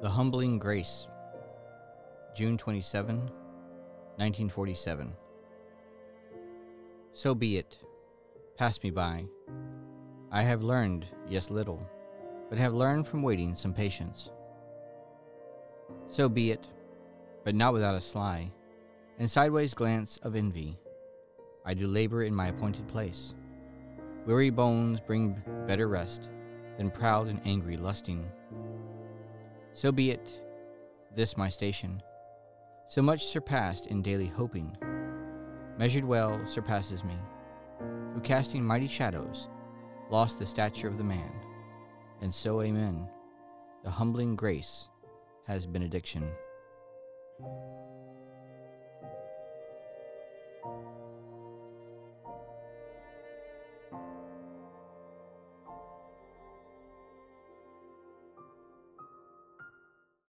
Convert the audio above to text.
The Humbling Grace, June 27, 1947. So be it. Pass me by. I have learned, yes, little, but have learned from waiting some patience. So be it, but not without a sly and sideways glance of envy. I do labor in my appointed place. Weary bones bring better rest than proud and angry lusting. So be it, this my station, so much surpassed in daily hoping, measured well surpasses me, who casting mighty shadows, lost the stature of the man, and so amen, the humbling grace has benediction.